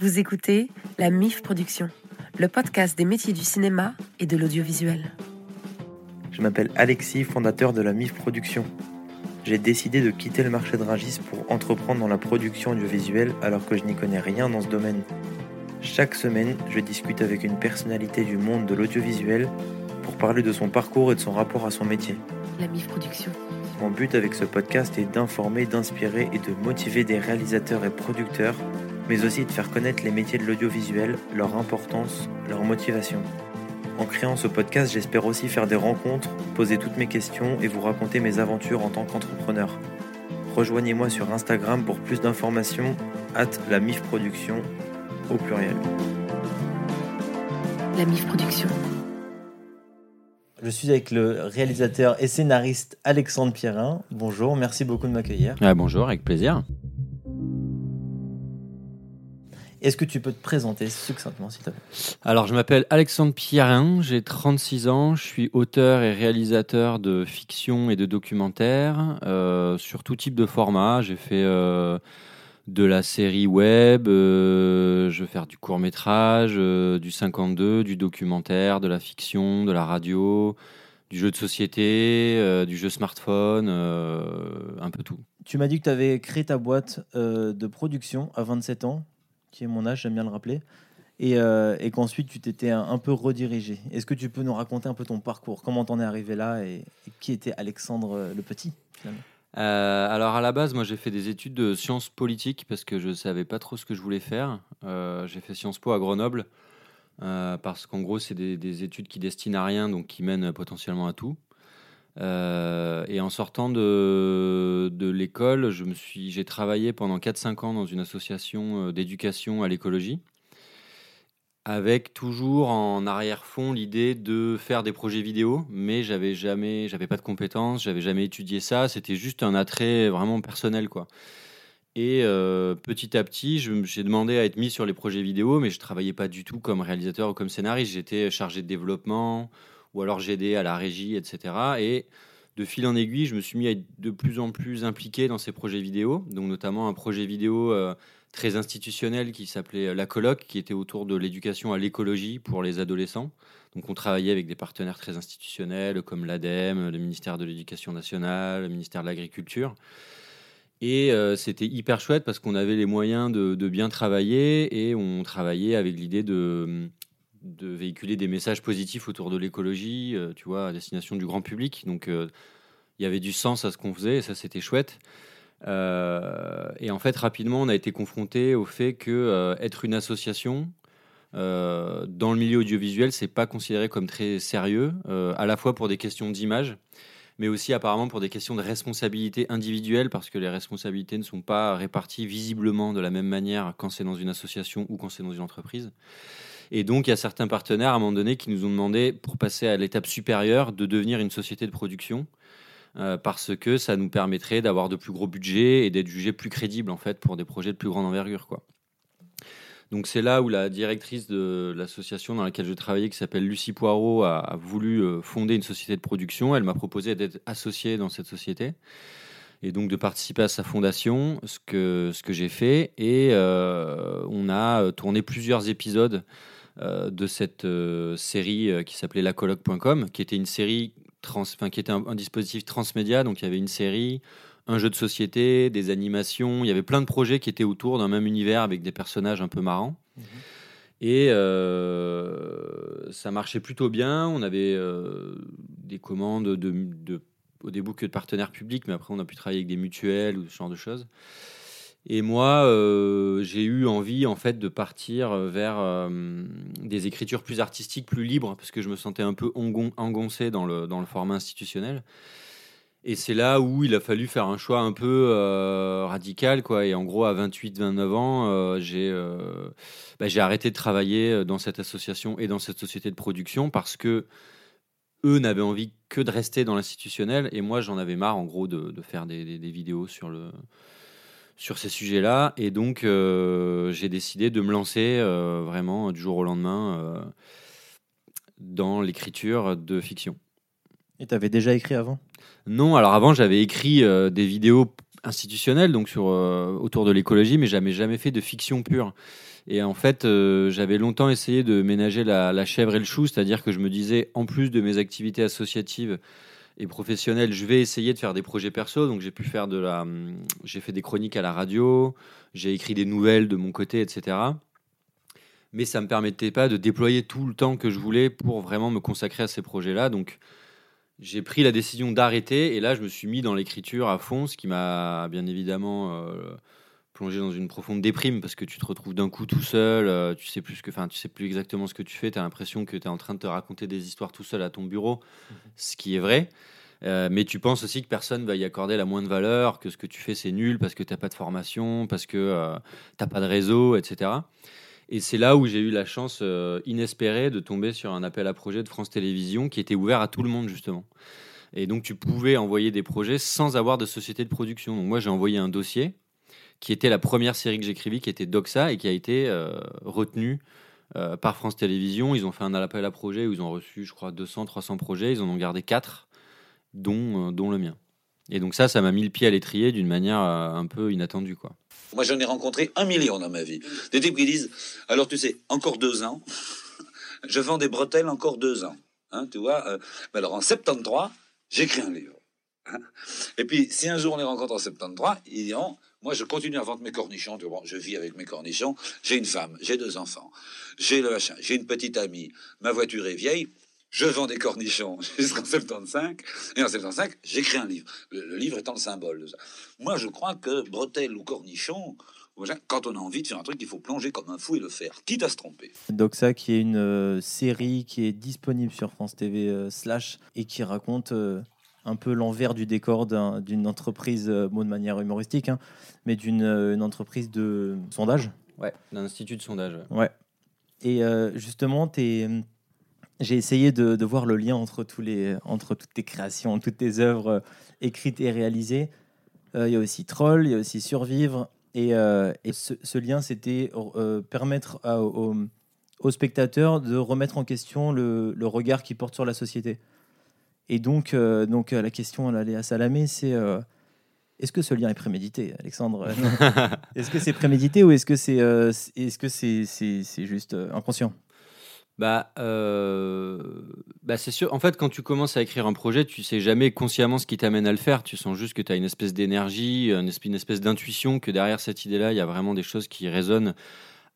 Vous écoutez la MIF Production, le podcast des métiers du cinéma et de l'audiovisuel. Je m'appelle Alexis, fondateur de la MIF Production. J'ai décidé de quitter le marché de Rungis pour entreprendre dans la production audiovisuelle alors que je n'y connais rien dans ce domaine. Chaque semaine, je discute avec une personnalité du monde de l'audiovisuel pour parler de son parcours et de son rapport à son métier. La MIF Production. Mon but avec ce podcast est d'informer, d'inspirer et de motiver des réalisateurs et producteurs, mais aussi de faire connaître les métiers de l'audiovisuel, leur importance, leur motivation. En créant ce podcast, j'espère aussi faire des rencontres, poser toutes mes questions et vous raconter mes aventures en tant qu'entrepreneur. Rejoignez-moi sur Instagram pour plus d'informations, at la MIF Production, au pluriel. La MIF Production. Je suis avec le réalisateur et scénariste Alexandre Pierrin. Bonjour, merci beaucoup de m'accueillir. Ah, bonjour, avec plaisir. Est-ce que tu peux te présenter succinctement, s'il te plaît? Alors, je m'appelle Alexandre Pierrin, j'ai 36 ans, je suis auteur et réalisateur de fiction et de documentaires euh, sur tout type de format. J'ai fait euh, de la série web, euh, je vais faire du court métrage, du 52, du documentaire, de la fiction, de la radio, du jeu de société, euh, du jeu smartphone, euh, un peu tout. Tu m'as dit que tu avais créé ta boîte euh, de production à 27 ans, qui est mon âge, j'aime bien le rappeler, et, euh, et qu'ensuite tu t'étais un, peu redirigé. Est-ce que tu peux nous raconter un peu ton parcours? Comment t'en es arrivé là et, qui était Alexandre euh, le Petit Euh, alors à la base, moi j'ai fait des études de sciences politiques parce que je savais pas trop ce que je voulais faire. J'ai fait Sciences Po à Grenoble parce qu'en gros c'est des, des études qui destinent à rien donc qui mènent potentiellement à tout. Euh, et en sortant de, de l'école, je me suis, j'ai travaillé pendant 4-5 ans dans une association euh, d'éducation à l'écologie, avec toujours en arrière-fond l'idée de faire des projets vidéo, mais j'avais jamais, j'avais pas de compétences, j'avais jamais étudié ça, c'était juste un attrait vraiment personnel, quoi. Et euh, petit à petit, j'ai demandé à être mis sur les projets vidéo, mais je travaillais pas du tout comme réalisateur ou comme scénariste. J'étais chargé de développement, ou alors j'aidais à la régie, etc. Et de fil en aiguille, je me suis mis à être de plus en plus impliqué dans ces projets vidéo, donc notamment un projet vidéo euh, très institutionnel qui s'appelait La Coloc, qui était autour de l'éducation à l'écologie pour les adolescents. Donc on travaillait avec des partenaires très institutionnels comme l'ADEME, le ministère de l'Éducation nationale, le ministère de l'Agriculture. Et euh, c'était hyper chouette parce qu'on avait les moyens de bien travailler et on travaillait avec l'idée de, de véhiculer des messages positifs autour de l'écologie, euh, tu vois, à destination du grand public. Donc euh, il y avait du sens à ce qu'on faisait et ça c'était chouette. Euh, et en fait, rapidement, on a été confronté au fait que être une association dans le milieu audiovisuel, c'est pas considéré comme très sérieux, à la fois pour des questions d'image, mais aussi apparemment pour des questions de responsabilité individuelle, parce que les responsabilités ne sont pas réparties visiblement de la même manière quand c'est dans une association ou quand c'est dans une entreprise. Et donc, il y a certains partenaires à un moment donné qui nous ont demandé, pour passer à l'étape supérieure, de devenir une société de production. euh, parce que ça nous permettrait d'avoir de plus gros budgets et d'être jugé plus crédible en fait pour des projets de plus grande envergure quoi. Donc c'est là où la directrice de l'association dans laquelle je travaillais, qui s'appelle Lucie Poirot, a, voulu euh, fonder une société de production. Elle m'a proposé d'être associée dans cette société et donc de participer à sa fondation, ce que, ce que j'ai fait. Et euh, on a tourné plusieurs épisodes de cette euh, série euh, qui s'appelait lacoloc.com, qui était une série trans, enfin, qui était un, un dispositif transmédia. Donc il y avait une série, un jeu de société, des animations. Il y avait plein de projets qui étaient autour d'un même univers avec des personnages un peu marrants. Et euh, ça marchait plutôt bien. On avait euh, des commandes de, de- au début que de partenaires publics, mais après on a pu travailler avec des mutuelles ou ce genre de choses. Et moi, euh, j'ai eu envie en fait de partir vers euh, des écritures plus artistiques, plus libres, parce que je me sentais un peu engon- engoncé dans le, dans le format institutionnel. Et c'est là où il a fallu faire un choix un peu euh, radical, quoi. Et en gros, à 28-29 ans, euh, j'ai euh, bah, arrêté de travailler dans cette association et dans cette société de production parce que eux n'avaient envie que de rester dans l'institutionnel et moi j'en avais marre en gros de, de faire des vidéos sur le sur ces sujets-là et donc euh, j'ai décidé de me lancer euh, vraiment du jour au lendemain euh, dans l'écriture de fiction. Et tu avais déjà écrit avant? Non, alors avant j'avais écrit des vidéos institutionnelles donc sur autour de l'écologie, mais j'avais jamais fait de fiction pure. Et en fait, j'avais longtemps essayé de ménager la, la chèvre et le chou, c'est-à-dire que je me disais, en plus de mes activités associatives et professionnelles, je vais essayer de faire des projets perso. Donc j'ai pu faire de la, hum, j'ai fait des chroniques à la radio, j'ai écrit des nouvelles de mon côté, etc. Mais ça me permettait pas de déployer tout le temps que je voulais pour vraiment me consacrer à ces projets-là. Donc j'ai pris la décision d'arrêter et là je me suis mis dans l'écriture à fond, ce qui m'a bien évidemment euh, plongé dans une profonde déprime parce que tu te retrouves d'un coup tout seul, euh, tu sais plus ce que, enfin tu sais plus exactement ce que tu fais, tu as l'impression que tu es en train de te raconter des histoires tout seul à ton bureau, ce qui est vrai. Euh, mais tu penses aussi que personne va y accorder la moindre valeur, que ce que tu fais c'est nul parce que tu n'as pas de formation, parce que tu n'as pas de réseau, etc. Et c'est là où j'ai eu la chance euh, inespérée de tomber sur un appel à projet de France Télévisions qui était ouvert à tout le monde justement. Et donc tu pouvais envoyer des projets sans avoir de société de production. Donc moi j'ai envoyé un dossier qui était la première série que j'écrivis, qui était Doxa et qui a été euh, retenu euh, par France Télévisions. Ils ont fait un appel à projet où ils ont reçu, je crois, 200, 300 projets. Ils en ont gardé 4, dont, dont le mien. Et donc ça, ça m'a mis le pied à l'étrier d'une manière un peu inattendue. Moi, j'en ai rencontré un million dans ma vie. Des types qui disent, alors tu sais, encore deux ans, je vends des bretelles encore deux ans. Hein, tu vois euh, Alors en 73, j'écris un livre. Hein. Et puis, si un jour on les rencontre en 73, ils diront, moi, je continue à vendre mes cornichons. Je vis avec mes cornichons. J'ai une femme, j'ai deux enfants, j'ai le machin, j'ai une petite amie. Ma voiture est vieille je vends des cornichons jusqu'en 75, et en 75, j'écris un livre. Le, livre étant le symbole de ça. Moi, je crois que bretelles ou cornichons, quand on a envie de faire un truc, il faut plonger comme un fou et le faire, quitte à se tromper. Doxa, qui est une euh, série qui est disponible sur France TV euh, slash et qui raconte euh, un peu l'envers du décor d'une entreprise, mot de manière humoristique, hein, mais d'une entreprise de sondage. Ouais, d'un institut de sondage. Ouais. Et justement, tu es j'ai essayé de, voir le lien entre, tous les, entre toutes tes créations, toutes tes œuvres euh, écrites et réalisées. Euh, il y a aussi Troll, il y a aussi Survivre. Et, euh, ce, lien, c'était permettre aux, spectateurs de remettre en question le, regard qu'ils portent sur la société. Et donc, donc la question à Léa Salamé, c'est est-ce que ce lien est prémédité, Alexandre? Est-ce que c'est prémédité ou est-ce que c'est est-ce que c'est juste inconscient? Bah, euh, bah c'est sûr. En fait, quand tu commences à écrire un projet, tu sais jamais consciemment ce qui t'amène à le faire. Tu sens juste que tu as une espèce d'énergie, une espèce, une espèce d'intuition, que derrière cette idée-là, il y a vraiment des choses qui résonnent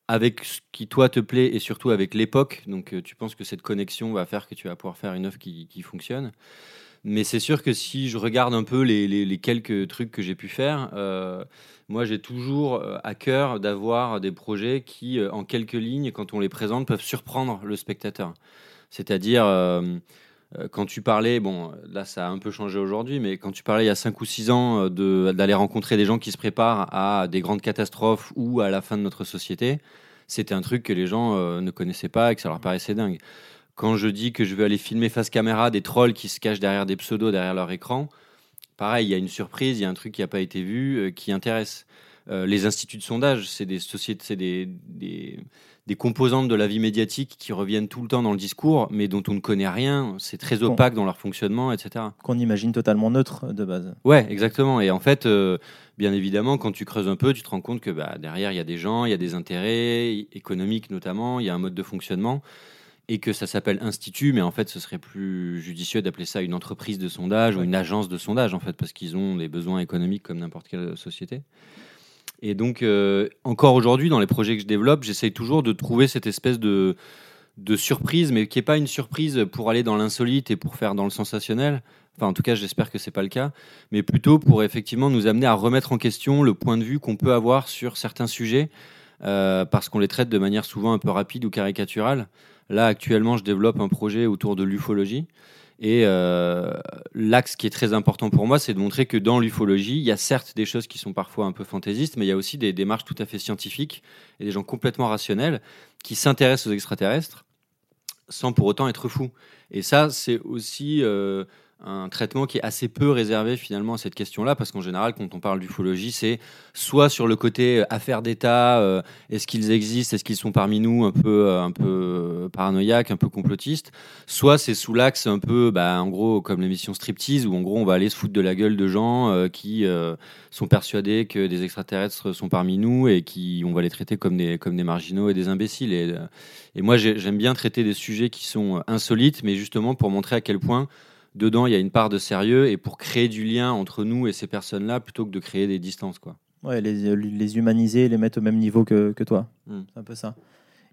avec ce qui toi te plaît et surtout avec l'époque. Donc, euh, tu penses que cette connexion va faire que tu vas pouvoir faire une œuvre qui, fonctionne. Mais c'est sûr que si je regarde un peu les, quelques trucs que j'ai pu faire, euh, moi j'ai toujours euh, à cœur d'avoir des projets qui, en quelques lignes, quand on les présente, peuvent surprendre le spectateur. C'est-à-dire, quand tu parlais, bon, là ça a un peu changé aujourd'hui, mais quand tu parlais il y a 5 ou 6 ans d'aller rencontrer des gens qui se préparent à des grandes catastrophes ou à la fin de notre société, c'était un truc que les gens ne connaissaient pas et que ça leur paraissait dingue. Quand je dis que je veux aller filmer face caméra des trolls qui se cachent derrière des pseudos derrière leur écran, pareil, il y a une surprise, il y a un truc qui n'a pas été vu, euh, qui intéresse. Euh, les instituts de sondage, c'est des sociétés, c'est des, des, composantes de la vie médiatique qui reviennent tout le temps dans le discours, mais dont on ne connaît rien. C'est très opaque dans leur fonctionnement, etc. Qu'on imagine totalement neutre de base. Ouais, exactement. Et en fait, euh, bien évidemment, quand tu creuses un peu, tu te rends compte que bah, derrière, il y a des gens, il y a des intérêts économiques notamment, il y a un mode de fonctionnement et que ça s'appelle institut, mais en fait, ce serait plus judicieux d'appeler ça une entreprise de sondage ou une agence de sondage, en fait, parce qu'ils ont des besoins économiques comme n'importe quelle société. Et donc, euh, encore aujourd'hui, dans les projets que je développe, j'essaye toujours de trouver cette espèce de, de surprise, mais qui n'est pas une surprise pour aller dans l'insolite et pour faire dans le sensationnel. Enfin, en tout cas, j'espère que c'est pas le cas, mais plutôt pour effectivement nous amener à remettre en question le point de vue qu'on peut avoir sur certains sujets, euh, parce qu'on les traite de manière souvent un peu rapide ou caricaturale. Là, actuellement, je développe un projet autour de l'ufologie. Et euh, l'axe qui est très important pour moi, c'est de montrer que dans l'ufologie, il y a certes des choses qui sont parfois un peu fantaisistes, mais il y a aussi des démarches tout à fait scientifiques et des gens complètement rationnels qui s'intéressent aux extraterrestres sans pour autant être fous. Et ça, c'est aussi euh, un traitement qui est assez peu réservé finalement à cette question-là, parce qu'en général, quand on parle d'ufologie, c'est soit sur le côté euh, affaire d'État, euh, est-ce qu'ils existent, est-ce qu'ils sont parmi nous, un peu, euh, un peu paranoïaque, un peu complotiste, soit c'est sous l'axe un peu, bah, en gros, comme l'émission Striptease, où en gros on va aller se foutre de la gueule de gens qui sont persuadés que des extraterrestres sont parmi nous et qui on va les traiter comme des, comme des marginaux et des imbéciles. Et moi j'aime bien traiter des sujets qui sont insolites, mais justement pour montrer à quel point dedans, il y a une part de sérieux et pour créer du lien entre nous et ces personnes-là plutôt que de créer des distances. Quoi. Ouais, les, les humaniser, les mettre au même niveau que, que toi. Hmm. C'est un peu ça.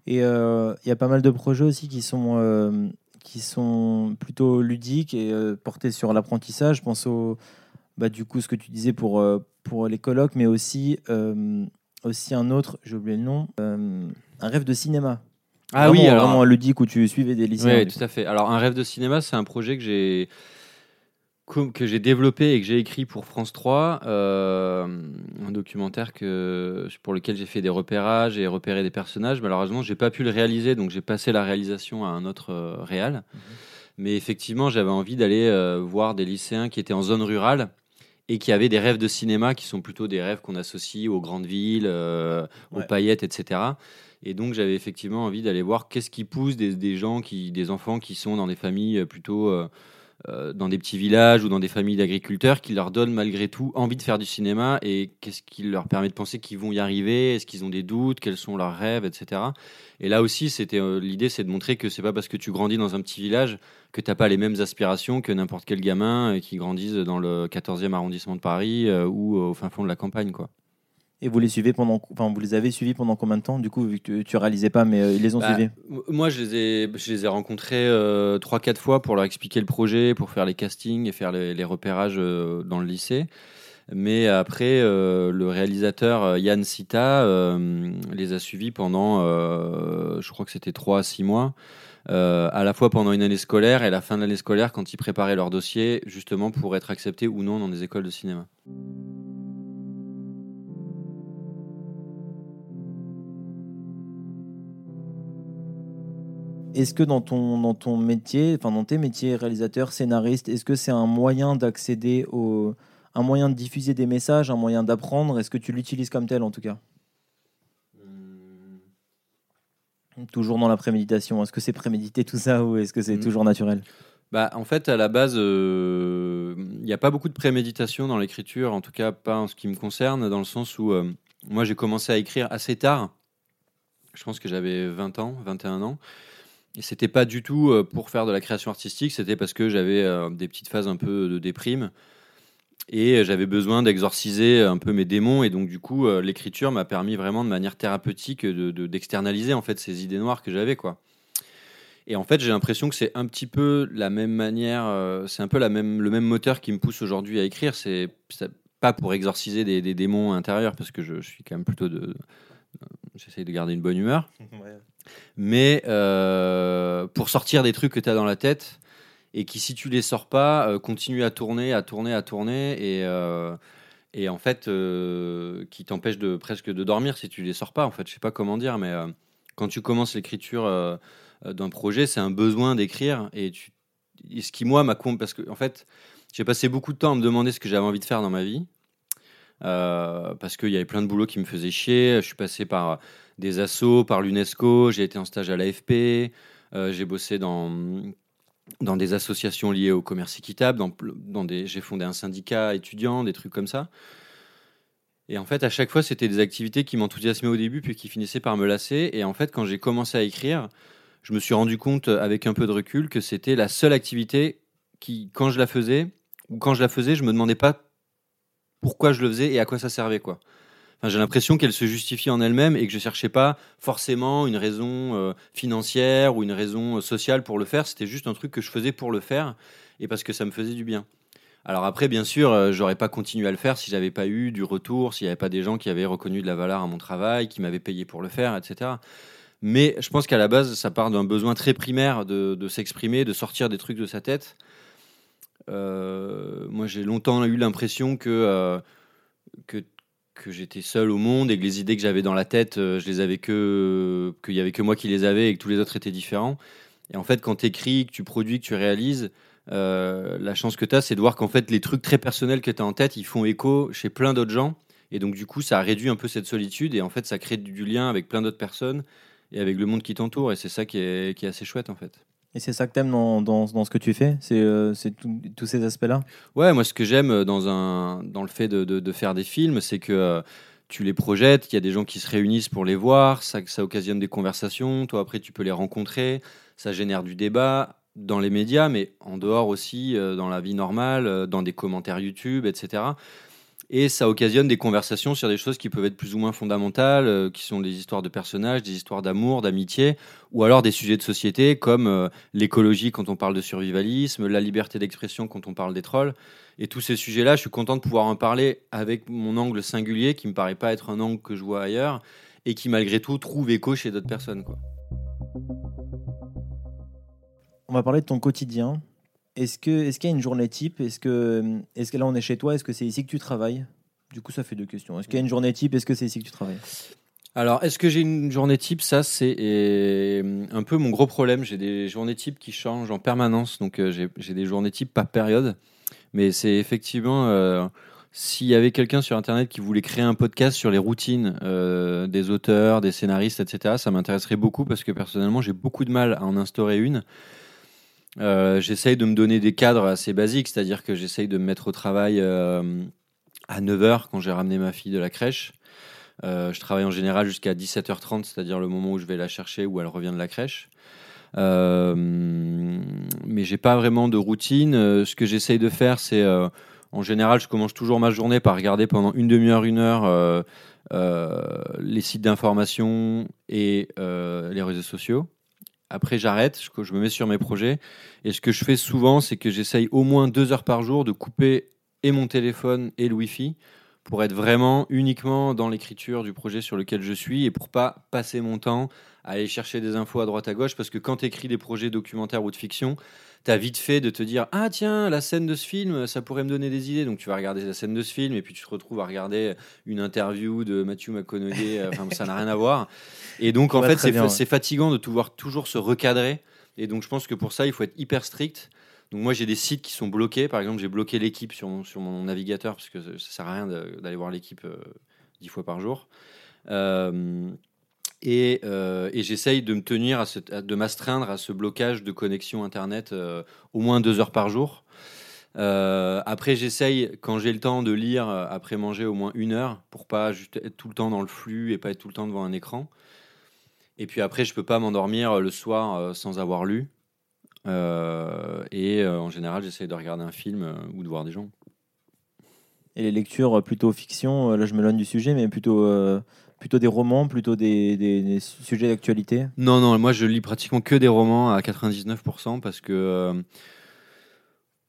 Et euh, il y a pas mal de projets aussi qui sont, euh, qui sont plutôt ludiques et euh, portés sur l'apprentissage. Je pense au, bah, du coup, ce que tu disais pour, pour les colloques, mais aussi, aussi un autre, j'ai oublié le nom, un rêve de cinéma. Ah oui, alors vraiment ludique où tu suivais des lycéens. Oui, tout à fait. Alors un rêve de cinéma, c'est un projet que j'ai que j'ai développé et que j'ai écrit pour France 3, euh, un documentaire que, pour lequel j'ai fait des repérages et repéré des personnages. Malheureusement, j'ai pas pu le réaliser, donc j'ai passé la réalisation à un autre euh, réal. Mhm. Mais effectivement, j'avais envie d'aller euh, voir des lycéens qui étaient en zone rurale et qui avaient des rêves de cinéma qui sont plutôt des rêves qu'on associe aux grandes villes, aux paillettes, etc. Et donc, j'avais effectivement envie d'aller voir qu'est-ce qui pousse des, gens, des enfants qui sont dans des familles euh, plutôt euh, euh, dans des petits villages ou dans des familles d'agriculteurs, qui leur donnent malgré tout envie de faire du cinéma et qu'est-ce qui leur permet de penser qu'ils vont y arriver, est-ce qu'ils ont des doutes, quels sont leurs rêves, etc. Et là aussi, c'était l'idée, c'est de montrer que c'est pas parce que tu grandis dans un petit village que tu n'as pas les mêmes aspirations que n'importe quel gamin qui grandisse dans le 14e arrondissement de Paris ou au fin fond de la campagne, quoi. Et vous les suivez pendant, enfin, vous les avez suivis pendant combien de temps Du coup, vu que tu, réalisais pas, mais euh, ils les ont bah, suivis? Moi, je les ai, je les ai rencontrés euh, trois, quatre fois pour leur expliquer le projet, pour faire les castings et faire les, repérages euh, dans le lycée. Mais après, le réalisateur Yann Sita les a suivis pendant, je crois que c'était trois à six mois. à la fois pendant une année scolaire et la fin de l'année scolaire quand ils préparaient leur dossier justement pour être acceptés ou non dans des écoles de cinéma. Est-ce que dans ton, dans ton métier, enfin dans tes métiers, réalisateur, scénariste, est-ce que c'est un moyen d'accéder au. un moyen de diffuser des messages, un moyen d'apprendre? Est-ce que tu l'utilises comme tel en tout cas? Hmm. Toujours dans la préméditation. Est-ce que c'est prémédité tout ça ou est-ce que c'est hmm. toujours naturel? Bah, en fait, à la base, il euh, n'y a pas beaucoup de préméditation dans l'écriture, en tout cas pas en ce qui me concerne, dans le sens où euh, moi j'ai commencé à écrire assez tard. Je pense que j'avais 20 ans, 21 ans. Et c'était pas du tout euh, pour faire de la création artistique, c'était parce que j'avais euh, des petites phases un peu de déprime et j'avais besoin d'exorciser un peu mes démons et donc du coup euh, l'écriture m'a permis vraiment de manière thérapeutique de, d'externaliser en fait ces idées noires que j'avais quoi. Et en fait j'ai l'impression que c'est un petit peu la même manière, c'est un peu la même, le même moteur qui me pousse aujourd'hui à écrire. C'est pas pour exorciser des, démons intérieurs parce que je, suis quand même plutôt de, j'essaye de garder une bonne humeur. Ouais. Mais euh, pour sortir des trucs que tu as dans la tête et qui, si tu les sors pas, euh, continuent à tourner, à tourner, à tourner et, euh, et en fait, qui t'empêchent de, presque de dormir si tu les sors pas. En fait, je sais pas comment dire, mais quand tu commences l'écriture d'un projet, c'est un besoin d'écrire et, tu, ce qui, moi, m'a parce que en fait, j'ai passé beaucoup de temps à me demander ce que j'avais envie de faire dans ma vie. Parce qu'il y avait plein de boulot qui me faisait chier. Je suis passé par des assos par l'UNESCO, j'ai été en stage à l'AFP, euh, j'ai bossé dans, dans des associations liées au commerce équitable, dans, j'ai fondé un syndicat étudiant, des trucs comme ça. Et en fait, à chaque fois, c'était des activités qui m'enthousiasmaient au début, puis qui finissaient par me lasser. Et en fait, quand j'ai commencé à écrire, je me suis rendu compte, avec un peu de recul, que c'était la seule activité qui, quand je la faisais, ou quand je la faisais, je me demandais pas pourquoi je le faisais et à quoi ça servait, quoi j'ai l'impression qu'elle se justifie en elle-même et que je cherchais pas forcément une raison euh, financière ou une raison euh, sociale pour le faire. C'était juste un truc que je faisais pour le faire et parce que ça me faisait du bien. Alors après, bien sûr, euh, j'aurais pas continué à le faire si j'avais pas eu du retour, s'il n'y avait pas des gens qui avaient reconnu de la valeur à mon travail, qui m'avaient payé pour le faire, etc. Mais je pense qu'à la base, ça part d'un besoin très primaire de s'exprimer, de sortir des trucs de sa tête. Moi, j'ai longtemps eu l'impression que, que que j'étais seul au monde et que les idées que j'avais dans la tête, euh, je les avais que qu'il y avait que moi qui les avais et que tous les autres étaient différents. Et en fait, quand tu écris, que tu produis, que tu réalises, euh, la chance que tu as, c'est de voir qu'en fait, les trucs très personnels que tu as en tête, ils font écho chez plein d'autres gens. Et donc, du coup, ça réduit un peu cette solitude et en fait, ça crée du lien avec plein d'autres personnes et avec le monde qui t'entoure. Et c'est ça qui est, qui est assez chouette, en fait. Et c'est ça que t'aimes dans, dans, dans ce que tu fais C'est euh, tous ces aspects-là? Ouais, moi, ce que j'aime dans, dans le fait de, de- de faire des films, c'est que euh, tu les projettes, il y a des gens qui se réunissent pour les voir, ça, ça occasionne des conversations, toi, après, tu peux les rencontrer, ça génère du débat dans les médias, mais en dehors aussi, euh, dans la vie normale, euh, dans des commentaires YouTube, etc. Et ça occasionne des conversations sur des choses qui peuvent être plus ou moins fondamentales, euh, qui sont des histoires de personnages, des histoires d'amour, d'amitié, ou alors des sujets de société comme euh, l'écologie quand on parle de survivalisme, la liberté d'expression quand on parle des trolls. Et tous ces sujets-là, je suis content de pouvoir en parler avec mon angle singulier, qui me paraît pas être un angle que je vois ailleurs, et qui malgré tout trouve écho chez d'autres personnes. Quoi. On va parler de ton quotidien. Est-ce que est-ce qu'il y a une journée type? Est-ce que est-ce que là on est chez toi? Est-ce que c'est ici que tu travailles? Du coup, ça fait deux questions. Est-ce qu'il y a une journée type? Est-ce que c'est ici que tu travailles? Alors, est-ce que j'ai une journée type? Ça, c'est euh, un peu mon gros problème. J'ai des journées types qui changent en permanence. Donc, euh, j'ai des journées types par période. Mais c'est effectivement, euh, s'il y avait quelqu'un sur Internet qui voulait créer un podcast sur les routines euh, des auteurs, des scénaristes, etc., ça m'intéresserait beaucoup parce que personnellement, j'ai beaucoup de mal à en instaurer une. Euh, j'essaye de me donner des cadres assez basiques, c'est-à-dire que j'essaye de me mettre au travail euh, à 9h quand j'ai ramené ma fille de la crèche. Euh, je travaille en général jusqu'à 17h30, c'est-à-dire le moment où je vais la chercher ou elle revient de la crèche. Euh, mais j'ai pas vraiment de routine. Ce que j'essaye de faire, c'est en général, je commence toujours ma journée par regarder pendant une demi-heure, une heure les sites d'information et les réseaux sociaux. Après, j'arrête, je, me mets sur mes projets. Et ce que je fais souvent, c'est que j'essaye au moins deux heures par jour de couper et mon téléphone et le Wi-Fi pour être vraiment uniquement dans l'écriture du projet sur lequel je suis et pour pas passer mon temps à aller chercher des infos à droite à gauche parce que quand tu écris des projets documentaires ou de fiction, tu as vite fait de te dire ah tiens la scène de ce film ça pourrait me donner des idées donc tu vas regarder la scène de ce film et puis tu te retrouves à regarder une interview de Matthew McConaughey euh, enfin ça n'a rien à voir et donc en Ouais, fait c'est fa- ouais. fatigant de pouvoir toujours se recadrer et donc je pense que pour ça il faut être hyper strict donc moi j'ai des sites qui sont bloqués. Par exemple j'ai bloqué l'équipe sur mon, sur mon navigateur parce que ça sert à rien d'aller voir l'équipe euh, dix fois par jour. Euh, et, euh, et j'essaye de me tenir, à ce- de m'astreindre à ce blocage de connexion internet euh, au moins deux heures par jour. Euh, après j'essaye quand j'ai le temps de lire après manger au moins une heure pour pas juste être tout le temps dans le flux et pas être tout le temps devant un écran. Et puis après je peux pas m'endormir le soir sans avoir lu. Et en général, j'essaie de regarder un film ou de voir des gens. Et les lectures euh, plutôt fiction, euh, là je m'éloigne du sujet, mais plutôt, euh, plutôt des romans, plutôt des, des- sujets d'actualité? Non, non, moi je lis pratiquement que des romans à 99% parce que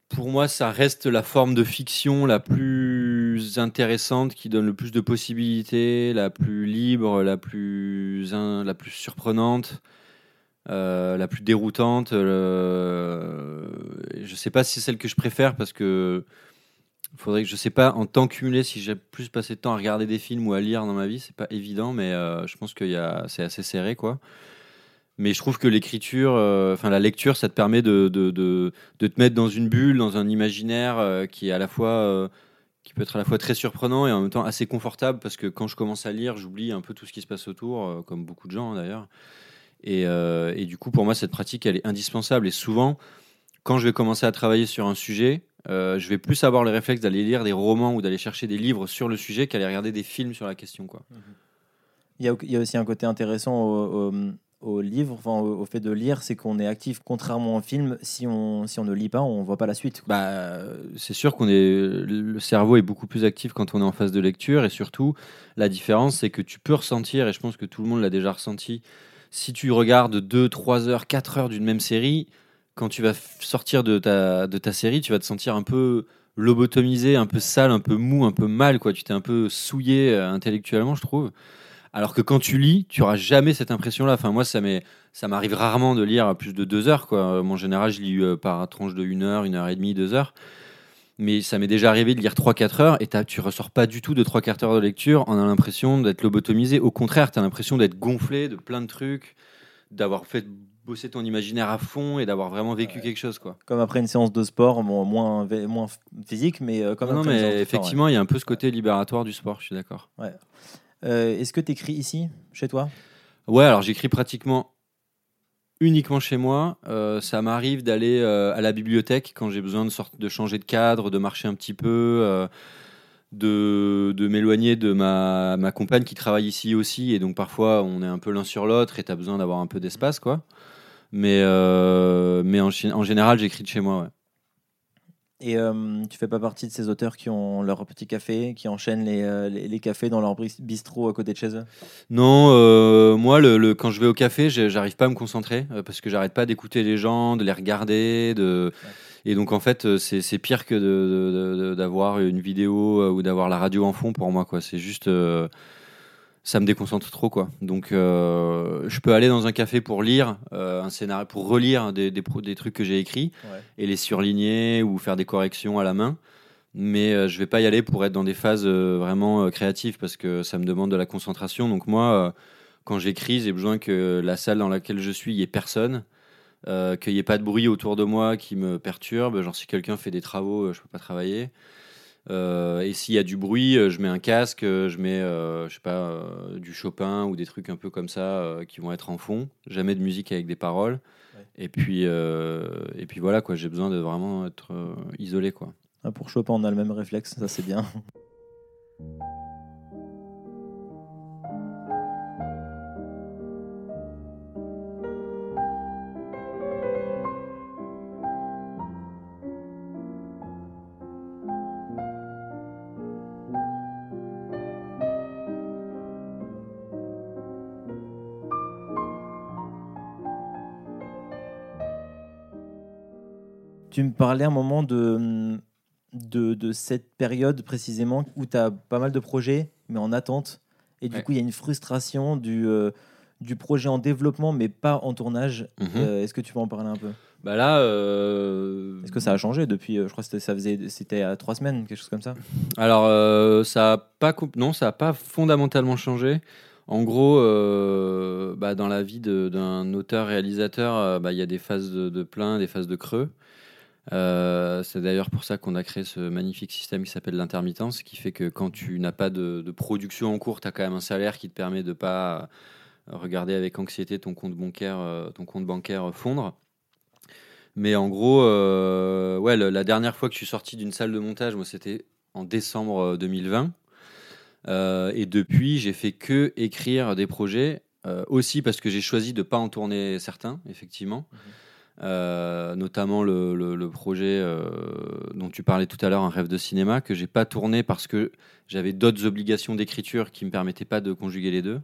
pour moi ça reste la forme de fiction la plus intéressante, qui donne le plus de possibilités, la plus libre, la plus, la plus surprenante. la plus déroutante, euh, je sais pas si c'est celle que je préfère parce que faudrait que je sais pas en temps cumulé si j'ai plus passé de temps à regarder des films ou à lire dans ma vie, c'est pas évident, mais euh, je pense y a c'est assez serré quoi. Mais je trouve que l'écriture, euh, enfin la lecture, ça te permet de, de, de, te mettre dans une bulle, dans un imaginaire euh, qui est à la fois qui peut être à la fois très surprenant et en même temps assez confortable parce que quand je commence à lire, j'oublie un peu tout ce qui se passe autour, comme beaucoup de gens hein, d'ailleurs. Et, et du coup, pour moi, cette pratique, elle est indispensable. Et souvent, quand je vais commencer à travailler sur un sujet, euh, je vais plus avoir le réflexe d'aller lire des romans ou d'aller chercher des livres sur le sujet qu'aller regarder des films sur la question. Quoi. Il y a, il y a aussi un côté intéressant au, au- au livre, enfin, au, au fait de lire, c'est qu'on est actif, contrairement au film, si on, si on ne lit pas, on voit pas la suite. quoi. Bah, c'est sûr qu'on est le cerveau est beaucoup plus actif quand on est en phase de lecture et surtout la différence c'est que tu peux ressentir et je pense que tout le monde l'a déjà ressenti si tu regardes 2 3 heures 4 heures d'une même série quand tu vas sortir de ta de ta série tu vas te sentir un peu lobotomisé un peu sale un peu mou un peu mal quoi tu t'es un peu souillé euh, intellectuellement je trouve alors que quand tu lis tu auras jamais cette impression là enfin moi ça m'arrive rarement de lire plus de deux heures. Quoi. Euh, En général, je lis euh, par tranche de une heure, une heure et demie, deux heures. Mais ça m'est déjà arrivé de lire 3-4 heures et tu ressors pas du tout de 3-4 heures de lecture en a l'impression d'être lobotomisé. Au contraire, tu as l'impression d'être gonflé de plein de trucs, d'avoir fait bosser ton imaginaire à fond et d'avoir vraiment vécu quelque chose quoi. Comme après une séance de sport, bon, moins, moins physique, mais euh, comme non, après une séance mais effectivement, il y a un peu ce côté libératoire du sport, je suis d'accord. ouais. Euh, Est-ce que tu écris ici, chez toi? Ouais, alors j'écris pratiquement uniquement chez moi. Euh, ça m'arrive d'aller euh, à la bibliothèque quand j'ai besoin de, sorte, de changer de cadre, de marcher un petit peu, de, de m'éloigner de ma, ma compagne qui travaille ici aussi. Et donc parfois on est un peu l'un sur l'autre et tu as besoin d'avoir un peu d'espace. quoi. Mais, euh, mais en, en général, j'écris de chez moi. Ouais. Et euh, tu fais pas partie de ces auteurs qui ont leur petit café, qui enchaînent les, euh, les, les cafés dans leur bistrot à côté de chez eux? Non, euh, moi, le, le- quand je vais au café, j'arrive pas à me concentrer euh, parce que j'arrête pas d'écouter les gens, de les regarder. De... Et donc, en fait, c'est pire que d'avoir une vidéo ou d'avoir la radio en fond pour moi. C'est juste. Ça me déconcentre trop. quoi. Donc, euh, je peux aller dans un café pour lire euh, un scénario, pour relire des, des, trucs que j'ai écrits et les surligner ou faire des corrections à la main. Mais euh, je vais pas y aller pour être dans des phases euh, vraiment créatives parce que ça me demande de la concentration. Donc moi, quand j'écris, j'ai besoin que la salle dans laquelle je suis, il y ait personne, qu'il n'y ait pas de bruit autour de moi qui me perturbe. Genre si quelqu'un fait des travaux, je peux pas travailler. Euh, et s'il y a du bruit, euh, je mets un casque, euh, je mets, euh, je sais pas, euh, du Chopin ou des trucs un peu comme ça euh, qui vont être en fond. Jamais de musique avec des paroles. Ouais. Et puis, euh, et puis voilà quoi. J'ai besoin de vraiment être euh, isolé quoi. Ah, Pour Chopin, on a le même réflexe, ça c'est bien. Me parlais un moment de, de, de cette période précisément où tu as pas mal de projets, mais en attente. Et du Ouais. coup, il y a une frustration du, euh, du projet en développement, mais pas en tournage. Mhm. Euh, Est-ce que tu peux en parler un peu? Bah là, euh, Est-ce que ça a changé depuis, je crois que c'était- ça faisait, c'était à trois semaines, quelque chose comme ça? Alors, ça a pas non, ça a pas fondamentalement changé. En gros, bah, dans la vie d'un auteur-réalisateur, bah, il y a des phases de, de plein, des phases de creux. Euh, c'est d'ailleurs pour ça qu'on a créé ce magnifique système qui s'appelle l'intermittence, qui fait que quand tu n'as pas de, production en cours, tu as quand même un salaire qui te permet de pas euh, regarder avec anxiété ton compte bancaire, euh, ton compte bancaire fondre. Mais en gros, ouais, la dernière fois que je suis sorti d'une salle de montage, moi, c'était en décembre euh, 2020. Euh, et depuis, j'ai fait que écrire des projets, aussi parce que j'ai choisi de pas en tourner certains, effectivement. Euh, notamment le, projet euh, dont tu parlais tout à l'heure, Un rêve de cinéma, que j'ai pas tourné parce que j'avais d'autres obligations d'écriture qui me permettaient pas de conjuguer les deux.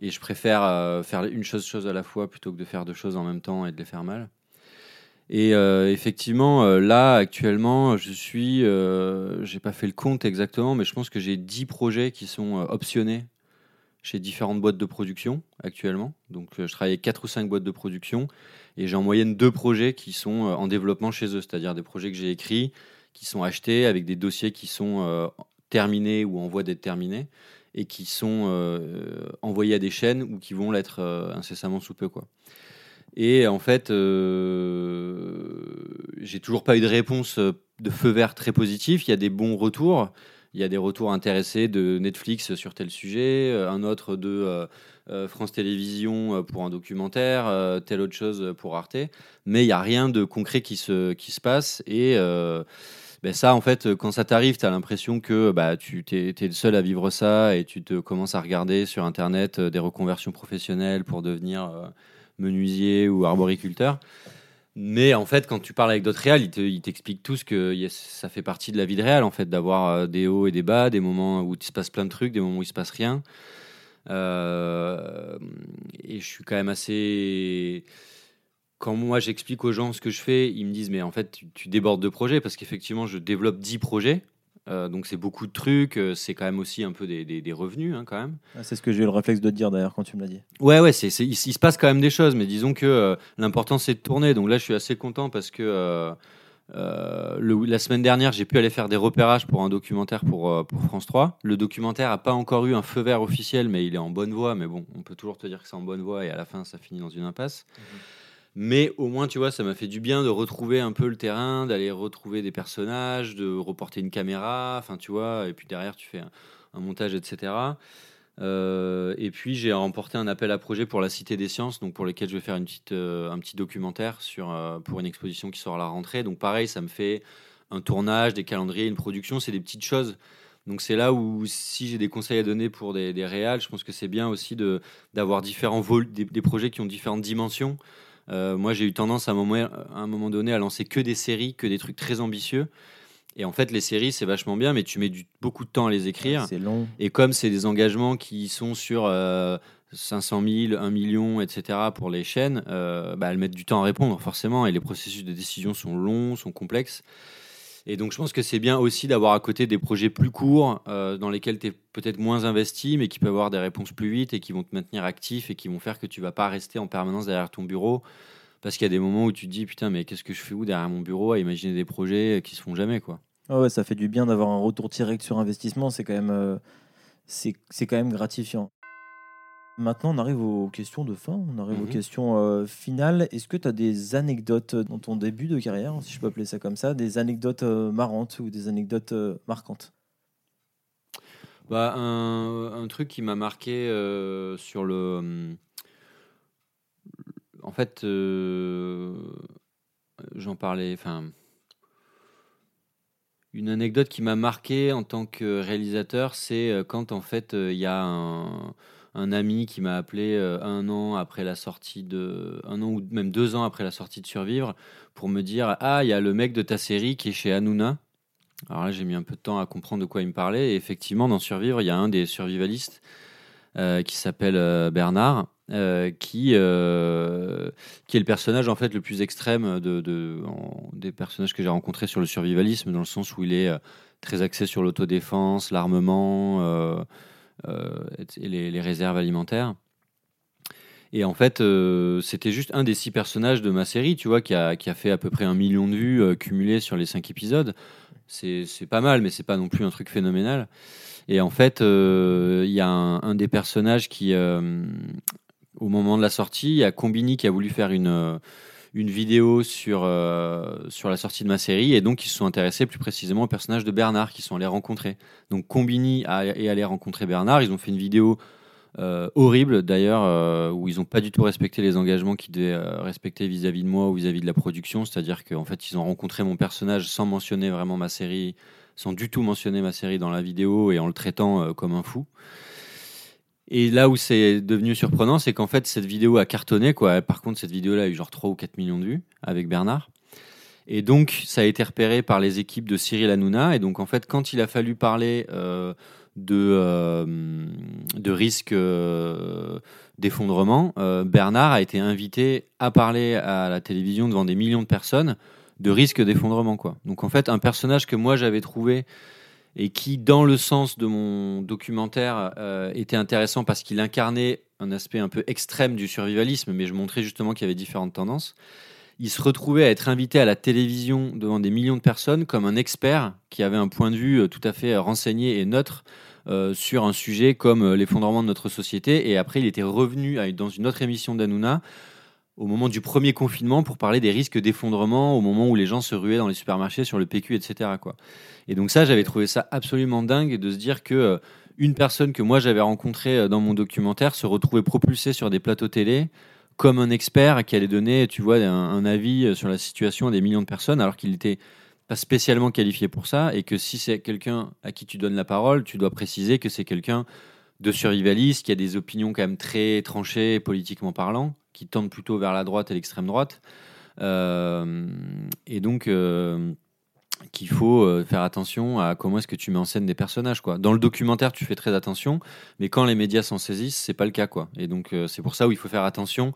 Et je préfère euh, faire une chose, chose à la fois plutôt que de faire deux choses en même temps et de les faire mal. Et effectivement, là, actuellement, je suis. J'ai pas fait le compte exactement, mais je pense que j'ai 10 projets qui sont optionnés chez différentes boîtes de production actuellement. Donc, euh, je travaille avec 4 ou 5 boîtes de production et j'ai en moyenne deux projets qui sont euh, en développement chez eux, c'est-à-dire des projets que j'ai écrits, qui sont achetés avec des dossiers qui sont euh, terminés ou en voie d'être terminés et qui sont envoyés à des chaînes ou qui vont l'être incessamment sous peu. Quoi. Et en fait, j'ai toujours pas eu de réponse de feu vert très positif. Il y a des bons retours. Il y a des retours intéressés de Netflix sur tel sujet, euh, un autre de euh, euh, France Télévisions pour un documentaire, telle autre chose pour Arte. Mais il n'y a rien de concret qui se, qui se passe. Et ben ça, en fait, quand ça t'arrive, tu as l'impression que bah, tu es, le seul à vivre ça et tu te commences à regarder sur Internet des reconversions professionnelles pour devenir menuisier ou arboriculteur. Mais en fait, quand tu parles avec d'autres réals, ils te- ils t'expliquent tous que ça fait partie de la vie de réal, en fait, d'avoir euh, des hauts et des bas, des moments où il se passe plein de trucs, des moments où il se passe rien. Euh, et je suis quand même assez. Quand moi j'explique aux gens ce que je fais, ils me disent mais en fait tu, tu débordes de projets parce qu'effectivement je développe 10 projets, Euh, donc c'est beaucoup de trucs, euh, c'est quand même aussi un peu des, des- des revenus hein, quand même. Ah, C'est ce que j'ai eu le réflexe de te dire d'ailleurs quand tu me l'as dit. Ouais, ouais, c'est, il, se passe quand même des choses, mais disons que euh, l'important c'est de tourner. Donc là, je suis assez content parce que le- la semaine dernière, j'ai pu aller faire des repérages pour un documentaire pour, pour France 3. Le documentaire n'a pas encore eu un feu vert officiel, mais il est en bonne voie. Mais bon, on peut toujours te dire que c'est en bonne voie et à la fin, ça finit dans une impasse. Mais au moins, tu vois, ça m'a fait du bien de retrouver un peu le terrain, d'aller retrouver des personnages, de reporter une caméra, enfin, tu vois, et puis derrière, tu fais un, montage, etc. Euh, et puis, j'ai remporté un appel à projet pour la Cité des Sciences, donc pour lequel je vais faire une petite, euh, un petit documentaire sur, euh, pour une exposition qui sort à la rentrée. Donc, pareil, ça me fait un tournage, des calendriers, une production, c'est des petites choses. Donc, c'est là où, si j'ai des conseils à donner pour des, des réals, je pense que c'est bien aussi d'avoir différents vol des projets qui ont différentes dimensions. Euh, moi, j'ai eu tendance à un, moment, à un moment donné à lancer que des séries, que des trucs très ambitieux. Et en fait, les séries, c'est vachement bien, mais tu mets du, beaucoup de temps à les écrire. C'est long. Et comme c'est des engagements qui sont sur euh, 500 000, 1 million, etc. pour les chaînes, euh, bah, elles mettent du temps à répondre, forcément. Et les processus de décision sont longs, sont complexes. Et donc, je pense que c'est bien aussi d'avoir à côté des projets plus courts, euh, dans lesquels tu es peut-être moins investi, mais qui peuvent avoir des réponses plus vite et qui vont te maintenir actif et qui vont faire que tu vas pas rester en permanence derrière ton bureau. Parce qu'il y a des moments où tu te dis, putain, mais qu'est-ce que je fais où derrière mon bureau à imaginer des projets qui se font jamais, quoi? Ah ouais, ça fait du bien d'avoir un retour direct sur investissement. C'est quand euh, c'est quand même gratifiant. Maintenant, on arrive aux questions de fin. On arrive aux Mhm. questions euh, finales. Est-ce que tu as des anecdotes dans ton début de carrière, si je peux appeler ça comme ça, des anecdotes euh, marrantes ou des anecdotes euh, marquantes? Bah, un, un truc qui m'a marqué euh, sur le. hum, En fait, euh, j'en parlais. Enfin, une anecdote qui m'a marqué en tant que réalisateur, c'est euh, quand en fait euh, il y a un, un ami qui m'a appelé euh, un an après la sortie de. Un an ou même deux ans après la sortie de Survivre pour me dire Ah, il y a le mec de ta série qui est chez Hanouna. Alors là, j'ai mis un peu de temps à comprendre de quoi il me parlait. Et effectivement, dans Survivre, il y a un des survivalistes euh, qui s'appelle euh, Bernard, qui, qui est le personnage en fait le plus extrême de, des personnages que j'ai rencontrés sur le survivalisme, dans le sens où il est très axé sur l'autodéfense, l'armement et les, réserves alimentaires. Et en fait, euh, c'était juste un des six personnages de ma série, tu vois, qui a, qui a fait à peu près un million de vues euh, cumulées sur les cinq épisodes. C'est pas mal, mais c'est pas non plus un truc phénoménal. Et en fait, euh, il y a un, un des personnages qui, euh, au moment de la sortie, il y a Combini qui a voulu faire une, euh, une vidéo sur, euh, sur la sortie de ma série, et donc ils se sont intéressés plus précisément au personnage de Bernard, qui sont allés rencontrer. Donc Combini a- est allé rencontrer Bernard, ils ont fait une vidéo euh, horrible d'ailleurs, euh, où ils n'ont pas du tout respecté les engagements qu'ils devaient respecter vis-à-vis de moi ou vis-à-vis de la production. C'est-à-dire qu'en fait, ils ont rencontré mon personnage sans mentionner vraiment ma série, sans du tout mentionner ma série dans la vidéo et en le traitant comme un fou. Et là où c'est devenu surprenant, c'est qu'en fait, cette vidéo a cartonné. Quoi. Par contre, cette vidéo-là a eu genre 3 ou 4 millions de vues avec Bernard. Et donc, ça a été repéré par les équipes de Cyril Hanouna. Et donc, en fait, quand il a fallu parler euh, de, euh, de risque euh, d'effondrement, Bernard a été invité à parler à la télévision devant des millions de personnes de risque d'effondrement. Donc, en fait, un personnage que moi j'avais trouvé et qui, dans le sens de mon documentaire, euh, était intéressant parce qu'il incarnait un aspect un peu extrême du survivalisme, mais je montrais justement qu'il y avait différentes tendances. Il se retrouvait à être invité à la télévision devant des millions de personnes comme un expert qui avait un point de vue euh, tout à fait euh, renseigné et neutre sur un sujet comme l'effondrement de notre société. Et après, il était revenu dans une autre émission d'Anouna au moment du premier confinement pour parler des risques d'effondrement, au moment où les gens se ruaient dans les supermarchés sur le PQ, etc. Et donc ça, j'avais trouvé ça absolument dingue de se dire que euh, une personne que moi j'avais rencontrée euh, dans mon documentaire se retrouvait propulsée sur des plateaux télé comme un expert qui allait donner, tu vois, un, un avis euh, sur la situation à des millions de personnes, alors qu'il n'était pas spécialement qualifié pour ça, et que si c'est quelqu'un à qui tu donnes la parole, tu dois préciser que c'est quelqu'un de survivaliste, qui a des opinions quand même très tranchées politiquement parlant, qui tendent plutôt vers la droite et l'extrême droite. Euh, et donc, euh, qu'il faut euh, faire attention à comment est-ce que tu mets en scène des personnages. Quoi. Dans le documentaire, tu fais très attention, mais quand les médias s'en saisissent, c'est pas le cas. Quoi. Et donc, c'est pour ça où il faut faire attention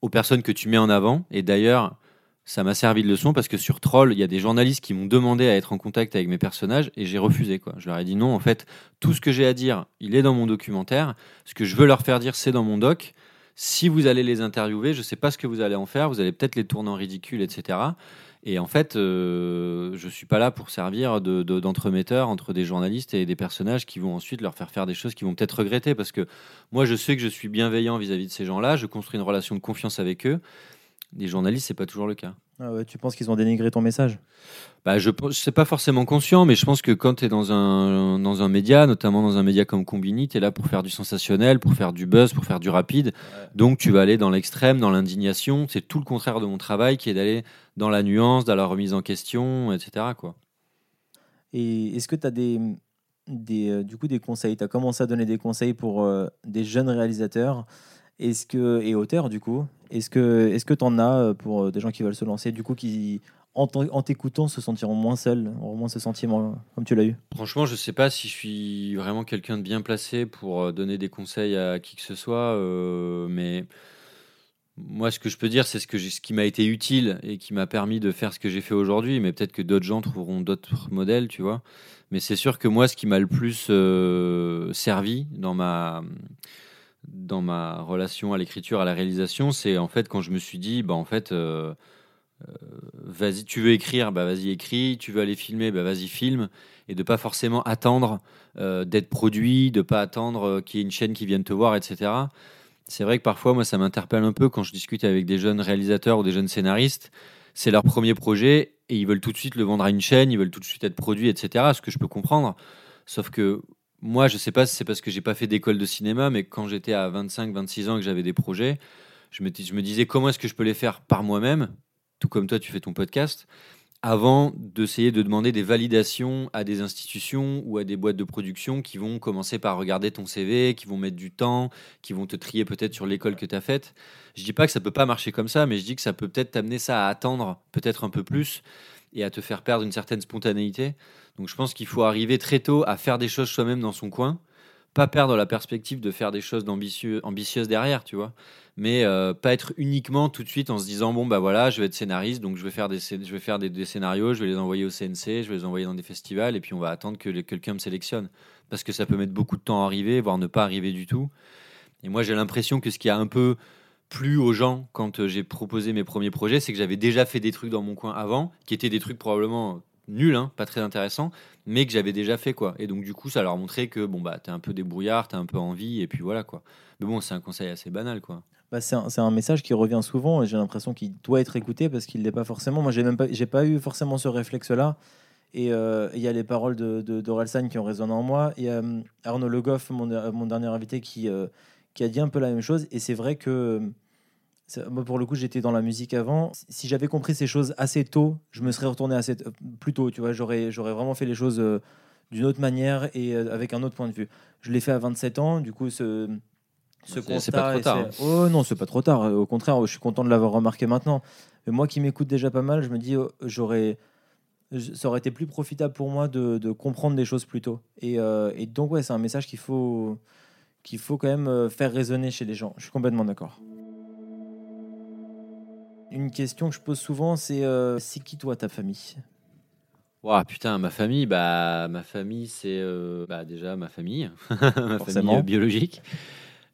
aux personnes que tu mets en avant. Et d'ailleurs, ça m'a servi de leçon parce que sur Troll, il y a des journalistes qui m'ont demandé à être en contact avec mes personnages et j'ai refusé. Quoi. Je leur ai dit non, en fait, tout ce que j'ai à dire, il est dans mon documentaire. Ce que je veux leur faire dire, c'est dans mon doc. Si vous allez les interviewer, je sais pas ce que vous allez en faire. Vous allez peut-être les tourner en ridicule, etc. Et en fait, euh, je suis pas là pour servir de- de- d'entremetteur entre des journalistes et des personnages qui vont ensuite leur faire faire des choses qu'ils vont peut-être regretter. Parce que moi, je sais que je suis bienveillant vis-à-vis de ces gens-là. Je construis une relation de confiance avec eux. Des journalistes, c'est pas toujours le cas. Ah ouais, tu penses qu'ils ont dénigré ton message? Bah, je pense, c'est pas forcément conscient, mais je pense que quand tu es dans un, dans un média, notamment dans un média comme Combini, tu es là pour faire du sensationnel, pour faire du buzz, pour faire du rapide. Donc tu vas aller dans l'extrême, dans l'indignation. C'est tout le contraire de mon travail qui est d'aller dans la nuance, dans la remise en question, etc. Quoi. Et est-ce que tu as des, des, euh, du coup, des conseils? Tu as commencé à donner des conseils pour euh, des jeunes réalisateurs? Est-ce que, et auteurs, du coup. Est-ce que est-ce que tu en as euh, pour euh, des gens qui veulent se lancer, du coup, qui, en t'en- t'écoutant, se sentiront moins seuls, auront moins ce sentiment comme tu l'as eu? Franchement, je sais pas si je suis vraiment quelqu'un de bien placé pour euh, donner des conseils à qui que ce soit, mais moi, ce que je peux dire, c'est ce, ce qui m'a été utile et qui m'a permis de faire ce que j'ai fait aujourd'hui. Mais peut-être que d'autres gens trouveront d'autres modèles, tu vois. Mais c'est sûr que moi, ce qui m'a le plus servi dans ma, dans ma relation à l'écriture, à la réalisation, c'est en fait quand je me suis dit, bah en fait. euh, euh, vas-y, tu veux écrire, bah vas-y écris. Tu veux aller filmer, bah vas-y filme. Et de pas forcément attendre euh, d'être produit, de pas attendre qu'il y ait une chaîne qui vienne te voir, etc. C'est vrai que parfois, moi, ça m'interpelle un peu quand je discute avec des jeunes réalisateurs ou des jeunes scénaristes. C'est leur premier projet et ils veulent tout de suite le vendre à une chaîne, ils veulent tout de suite être produits, etc. Ce que je peux comprendre. Sauf que moi, je sais pas si c'est parce que j'ai pas fait d'école de cinéma, mais quand j'étais à 25, 26 ans et que j'avais des projets, je me, disais comment est-ce que je peux les faire par moi-même, tout comme toi, tu fais ton podcast, avant d'essayer de demander des validations à des institutions ou à des boîtes de production qui vont commencer par regarder ton CV, qui vont mettre du temps, qui vont te trier peut-être sur l'école que tu as faite. Je dis pas que ça peut pas marcher comme ça, mais je dis que ça peut peut-être t'amener ça à attendre peut-être un peu plus et à te faire perdre une certaine spontanéité. Donc je pense qu'il faut arriver très tôt à faire des choses soi-même dans son coin, pas perdre la perspective de faire des choses ambitieuses derrière, tu vois. Mais euh, pas être uniquement tout de suite en se disant bon bah voilà je vais être scénariste donc je vais faire des je vais faire des, scénarios je vais les envoyer au CNC je vais les envoyer dans des festivals et puis on va attendre que quelqu'un me sélectionne. Parce que ça peut mettre beaucoup de temps à arriver voire ne pas arriver du tout. Et moi j'ai l'impression que ce qui a un peu plu aux gens quand euh, j'ai proposé mes premiers projets c'est que j'avais déjà fait des trucs dans mon coin avant qui étaient des trucs probablement nuls hein, pas très intéressants mais que j'avais déjà fait quoi et donc du coup ça leur montrait que bon bah t'es un peu débrouillard t'as un peu envie et puis voilà quoi mais bon c'est un conseil assez banal quoi Bah, c'est un, un message qui revient souvent et j'ai l'impression qu'il doit être écouté parce qu'il l'est pas forcément. Moi, j'ai même pas, pas eu forcément ce réflexe-là. Et euh, il y a les paroles de, de, qui ont résonné en moi. Il y a euh, Arnaud Le Goff, mon, mon dernier invité, qui, euh, qui a dit un peu la même chose. Et c'est vrai que, moi, pour le coup, j'étais dans la musique avant. Si j'avais compris ces choses assez tôt, je me serais retourné assez t- plus tôt. Tu vois, j'aurais, j'aurais vraiment fait les choses euh, d'une autre manière et euh, avec un autre point de vue. Je l'ai fait à 27 ans. Du coup, ce, ce C'est- c'est pas constat trop tard, c'est- Oh non, c'est pas trop tard. Au contraire, je suis content de l'avoir remarqué maintenant. Mais moi qui m'écoute déjà pas mal, je me dis, oh, j'aurais, ça aurait été plus profitable pour moi de, de comprendre des choses plus tôt. Et, euh, et donc ouais, c'est un message qu'il faut, qu'il faut quand même euh, faire résonner chez les gens. Je suis complètement d'accord. Une question que je pose souvent, c'est euh, c'est qui toi ta famille? Ouah, putain, ma famille, bah, ma famille, c'est euh, bah, déjà ma famille, ma famille Forcément. euh, biologique.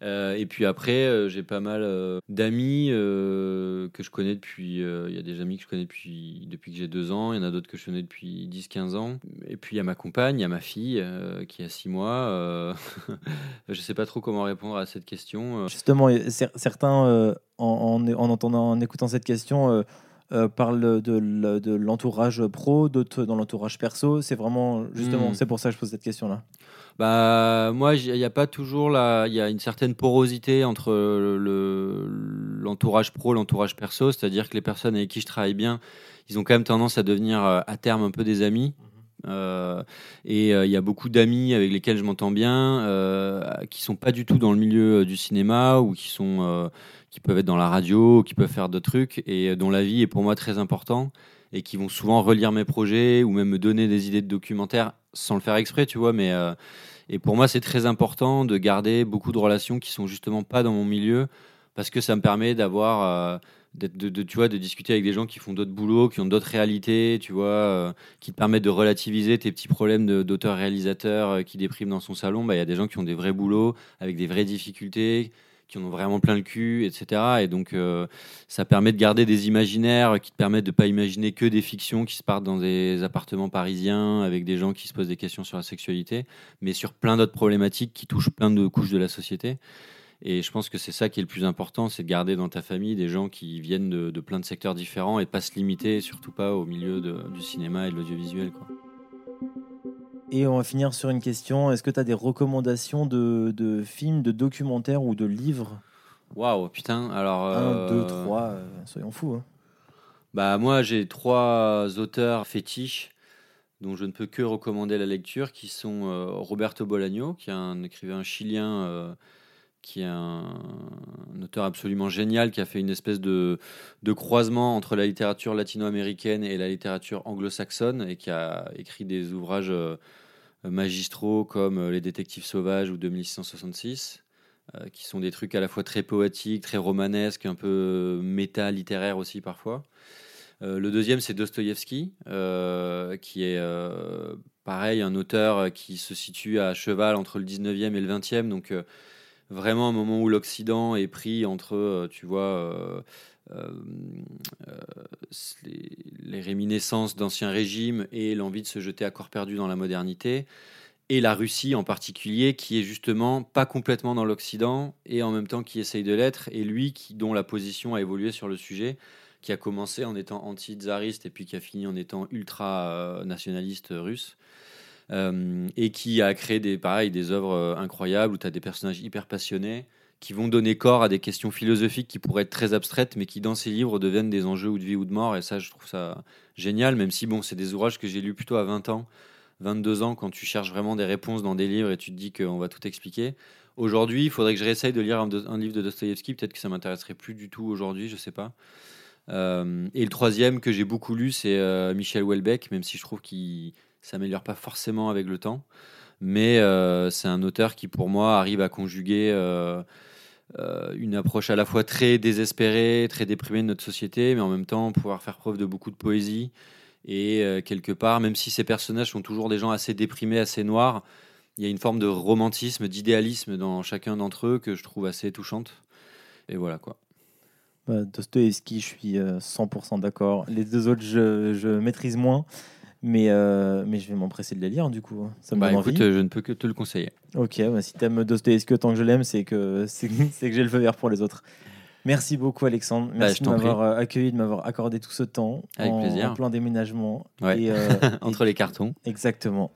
Euh, et puis après, euh, j'ai pas mal euh, d'amis que je connais depuis. Il y a des amis que je connais depuis, depuis que j'ai deux ans. Il y en a d'autres que je connais depuis 10-15 ans. Et puis il y a ma compagne, il y a ma fille qui a six mois. je sais pas trop comment répondre à cette question. Justement, cer- certains, en, en, en entendant, en écoutant cette question, euh, parlent de, de l'entourage pro, d'autres dans l'entourage perso. C'est vraiment, justement, Hmm. c'est pour ça que je pose cette question-là. Bah, moi, il n'y a pas toujours la. Il y a une certaine porosité entre le- l'entourage pro, l'entourage perso. C'est-à-dire que les personnes avec qui je travaille bien, ils ont quand même tendance à devenir euh, à terme un peu des amis. Euh, et euh, il y a beaucoup d'amis avec lesquels je m'entends bien, euh, qui sont pas du tout dans le milieu du cinéma ou qui sont, qui peuvent être dans la radio, ou qui peuvent faire d'autres trucs et dont la vie est pour moi très important et qui vont souvent relire mes projets ou même me donner des idées de documentaires sans le faire exprès, tu vois. Mais et pour moi, c'est très important de garder beaucoup de relations qui sont justement pas dans mon milieu parce que ça me permet d'avoir euh, de, tu vois, de discuter avec des gens qui font d'autres boulots, qui ont d'autres réalités, tu vois, euh, qui te permettent de relativiser tes petits problèmes d'auteur-réalisateur euh, qui dépriment dans son salon. Bah, Il y a des gens qui ont des vrais boulots, avec des vraies difficultés, qui en ont vraiment plein le cul, etc. Et donc, euh, ça permet de garder des imaginaires qui te permettent de pas imaginer que des fictions qui se partent dans des appartements parisiens avec des gens qui se posent des questions sur la sexualité, mais sur plein d'autres problématiques qui touchent plein de couches de la société. Et je pense que c'est ça qui est le plus important, c'est de garder dans ta famille des gens qui viennent de, plein de secteurs différents et pas se limiter, surtout pas au milieu du cinéma et de l'audiovisuel. Et on va finir sur une question. Est-ce que tu as des recommandations de, films, de documentaires ou de livres? Waouh, putain. Alors, Un, deux, euh, trois, euh, soyons fous. Hein. Bah, moi, j'ai trois auteurs fétiches dont je ne peux que recommander la lecture, qui sont euh, Roberto Bolaño, qui est un écrivain chilien qui est un, auteur absolument génial, qui a fait une espèce de, de croisement entre la littérature latino-américaine et la littérature anglo-saxonne, et qui a écrit des ouvrages euh, magistraux comme euh, Les Détectives Sauvages ou 2666, euh, qui sont des trucs à la fois très poétiques, très romanesques, un peu méta-littéraires aussi parfois. le deuxième, c'est Dostoïevski, qui est pareil, un auteur qui se situe à cheval entre le 19e et le 20e, donc vraiment un moment où l'Occident est pris entre, euh, tu vois, euh, euh, les, réminiscences d'anciens régimes et l'envie de se jeter à corps perdu dans la modernité, et la Russie en particulier, qui est justement pas complètement dans l'Occident et en même temps qui essaye de l'être, et lui dont la position a évolué sur le sujet, qui a commencé en étant anti-tsariste et puis qui a fini en étant ultra-nationaliste russe. Euh, et qui a créé des, pareil, des œuvres euh, incroyables où tu as des personnages hyper passionnés qui vont donner corps à des questions philosophiques qui pourraient être très abstraites, mais qui dans ces livres deviennent des enjeux ou de vie ou de mort. Et ça, je trouve ça génial, même si bon, c'est des ouvrages que j'ai lus plutôt à 20 ans, 22 ans, quand tu cherches vraiment des réponses dans des livres et tu te dis qu'on va tout expliquer. Aujourd'hui, il faudrait que je réessaye de lire un, livre de Dostoïevski. Peut-être que ça m'intéresserait plus du tout aujourd'hui, je sais pas. Euh, et le troisième que j'ai beaucoup lu, c'est Michel Houellebecq, même si je trouve qu'il s'améliore pas forcément avec le temps, mais euh, c'est un auteur qui, pour moi, arrive à conjuguer euh, euh, une approche à la fois très désespérée, très déprimée de notre société, mais en même temps pouvoir faire preuve de beaucoup de poésie. Et quelque part, même si ces personnages sont toujours des gens assez déprimés, assez noirs, il y a une forme de romantisme, d'idéalisme dans chacun d'entre eux que je trouve assez touchante. Et voilà quoi. Bah, Dostoevsky, je suis 100% d'accord. Les deux autres, je maîtrise moins. Mais, euh, mais je vais m'empresser de les lire du coup. Ça me bah, écoute, je ne peux que te le conseiller. Ok, bah, si t'aimes Dostoevsky autant que je l'aime, c'est que, c'est, que j'ai le feu vert pour les autres. Merci beaucoup Alexandre. Bah, Merci de m'avoir euh, accueilli, de m'avoir accordé tout ce temps. Avec en, plaisir. En plein déménagement. Et, euh, Entre les cartons. Exactement.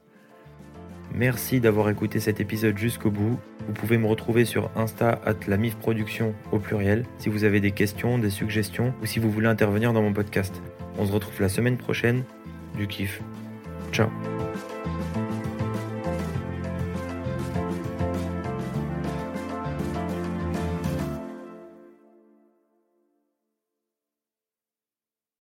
Merci d'avoir écouté cet épisode jusqu'au bout. Vous pouvez me retrouver sur Insta at la MIF Production au pluriel si vous avez des questions, des suggestions ou si vous voulez intervenir dans mon podcast. On se retrouve la semaine prochaine du kiff. Ciao